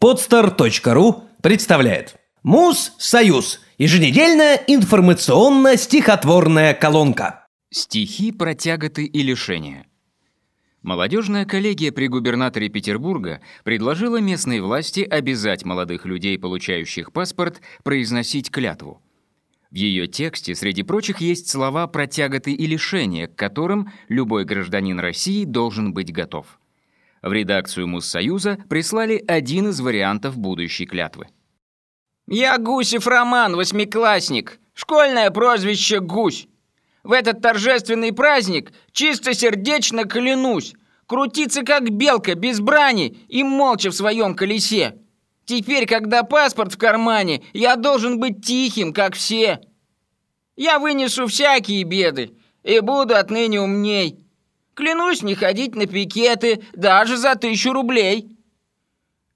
Podster.ru представляет Муз-Союз. Еженедельная информационно-стихотворная колонка. Стихи про тяготы и лишения. Молодежная коллегия при губернаторе Петербурга предложила местной власти обязать молодых людей, получающих паспорт, произносить клятву. В ее тексте, среди прочих, есть слова про тяготы и лишения, к которым любой гражданин России должен быть готов. В редакцию Муссоюза прислали один из вариантов будущей клятвы. «Я Гусев Роман, восьмиклассник. Школьное прозвище Гусь. В этот торжественный праздник чистосердечно клянусь крутиться как белка без брани и молча в своем колесе. Теперь, когда паспорт в кармане, я должен быть тихим, как все. Я вынесу всякие беды и буду отныне умней. Клянусь не ходить на пикеты даже за тысячу рублей.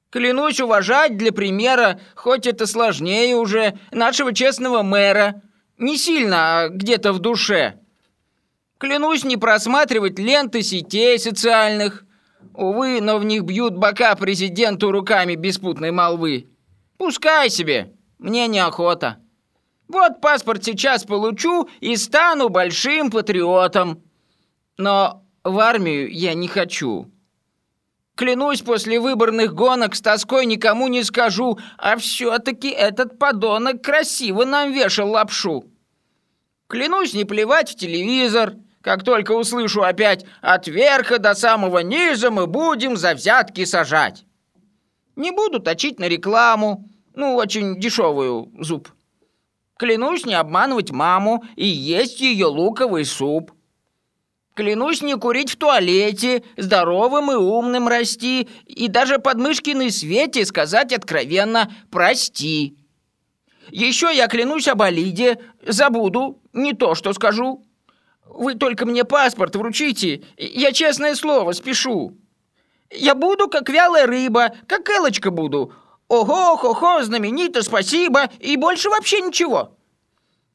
Клянусь уважать для примера, хоть это сложнее уже, нашего честного мэра. Не сильно, а где-то в душе. Клянусь не просматривать ленты сетей социальных, Увы, но в них бьют бока президенту руками беспутной молвы. Пускай себе, мне неохота. Вот паспорт сейчас получу и стану большим патриотом. Но в армию я не хочу. Клянусь, после выборных гонок с тоской никому не скажу, а все-таки этот подонок красиво нам вешал лапшу. Клянусь не плевать в телевизор, как только услышу опять «от верха до самого низа мы будем за взятки сажать». Не буду точить на рекламу, ну, очень дешевую зуб. Клянусь не обманывать маму и есть ее луковый суп. Клянусь не курить в туалете, здоровым и умным расти, и даже под Мышкиной Свете сказать откровенно «прости». Еще я клянусь об Алиде, забуду, не то что скажу. Вы только мне паспорт вручите, я честное слово спешу. Я буду как вялая рыба, как Элочка буду. Ого, хо-хо, знаменито, спасибо, и больше вообще ничего.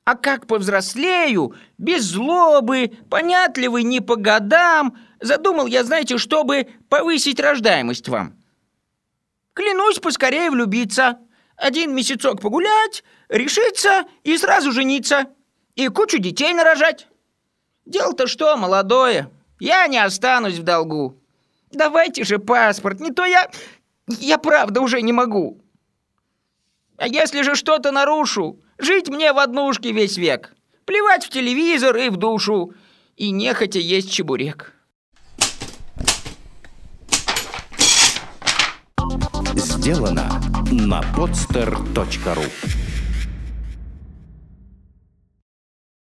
А как повзрослею, без злобы, понятливый не по годам, задумал я, знаете, чтобы повысить рождаемость вам. Клянусь поскорее влюбиться, один месяцок погулять, решиться и сразу жениться, и кучу детей нарожать. Дело-то что, молодое, я не останусь в долгу. Давайте же паспорт, не то я... Я правда уже не могу. А если же что-то нарушу, жить мне в однушке весь век. Плевать в телевизор и в душу. И нехотя есть чебурек. Сделано на podster.ru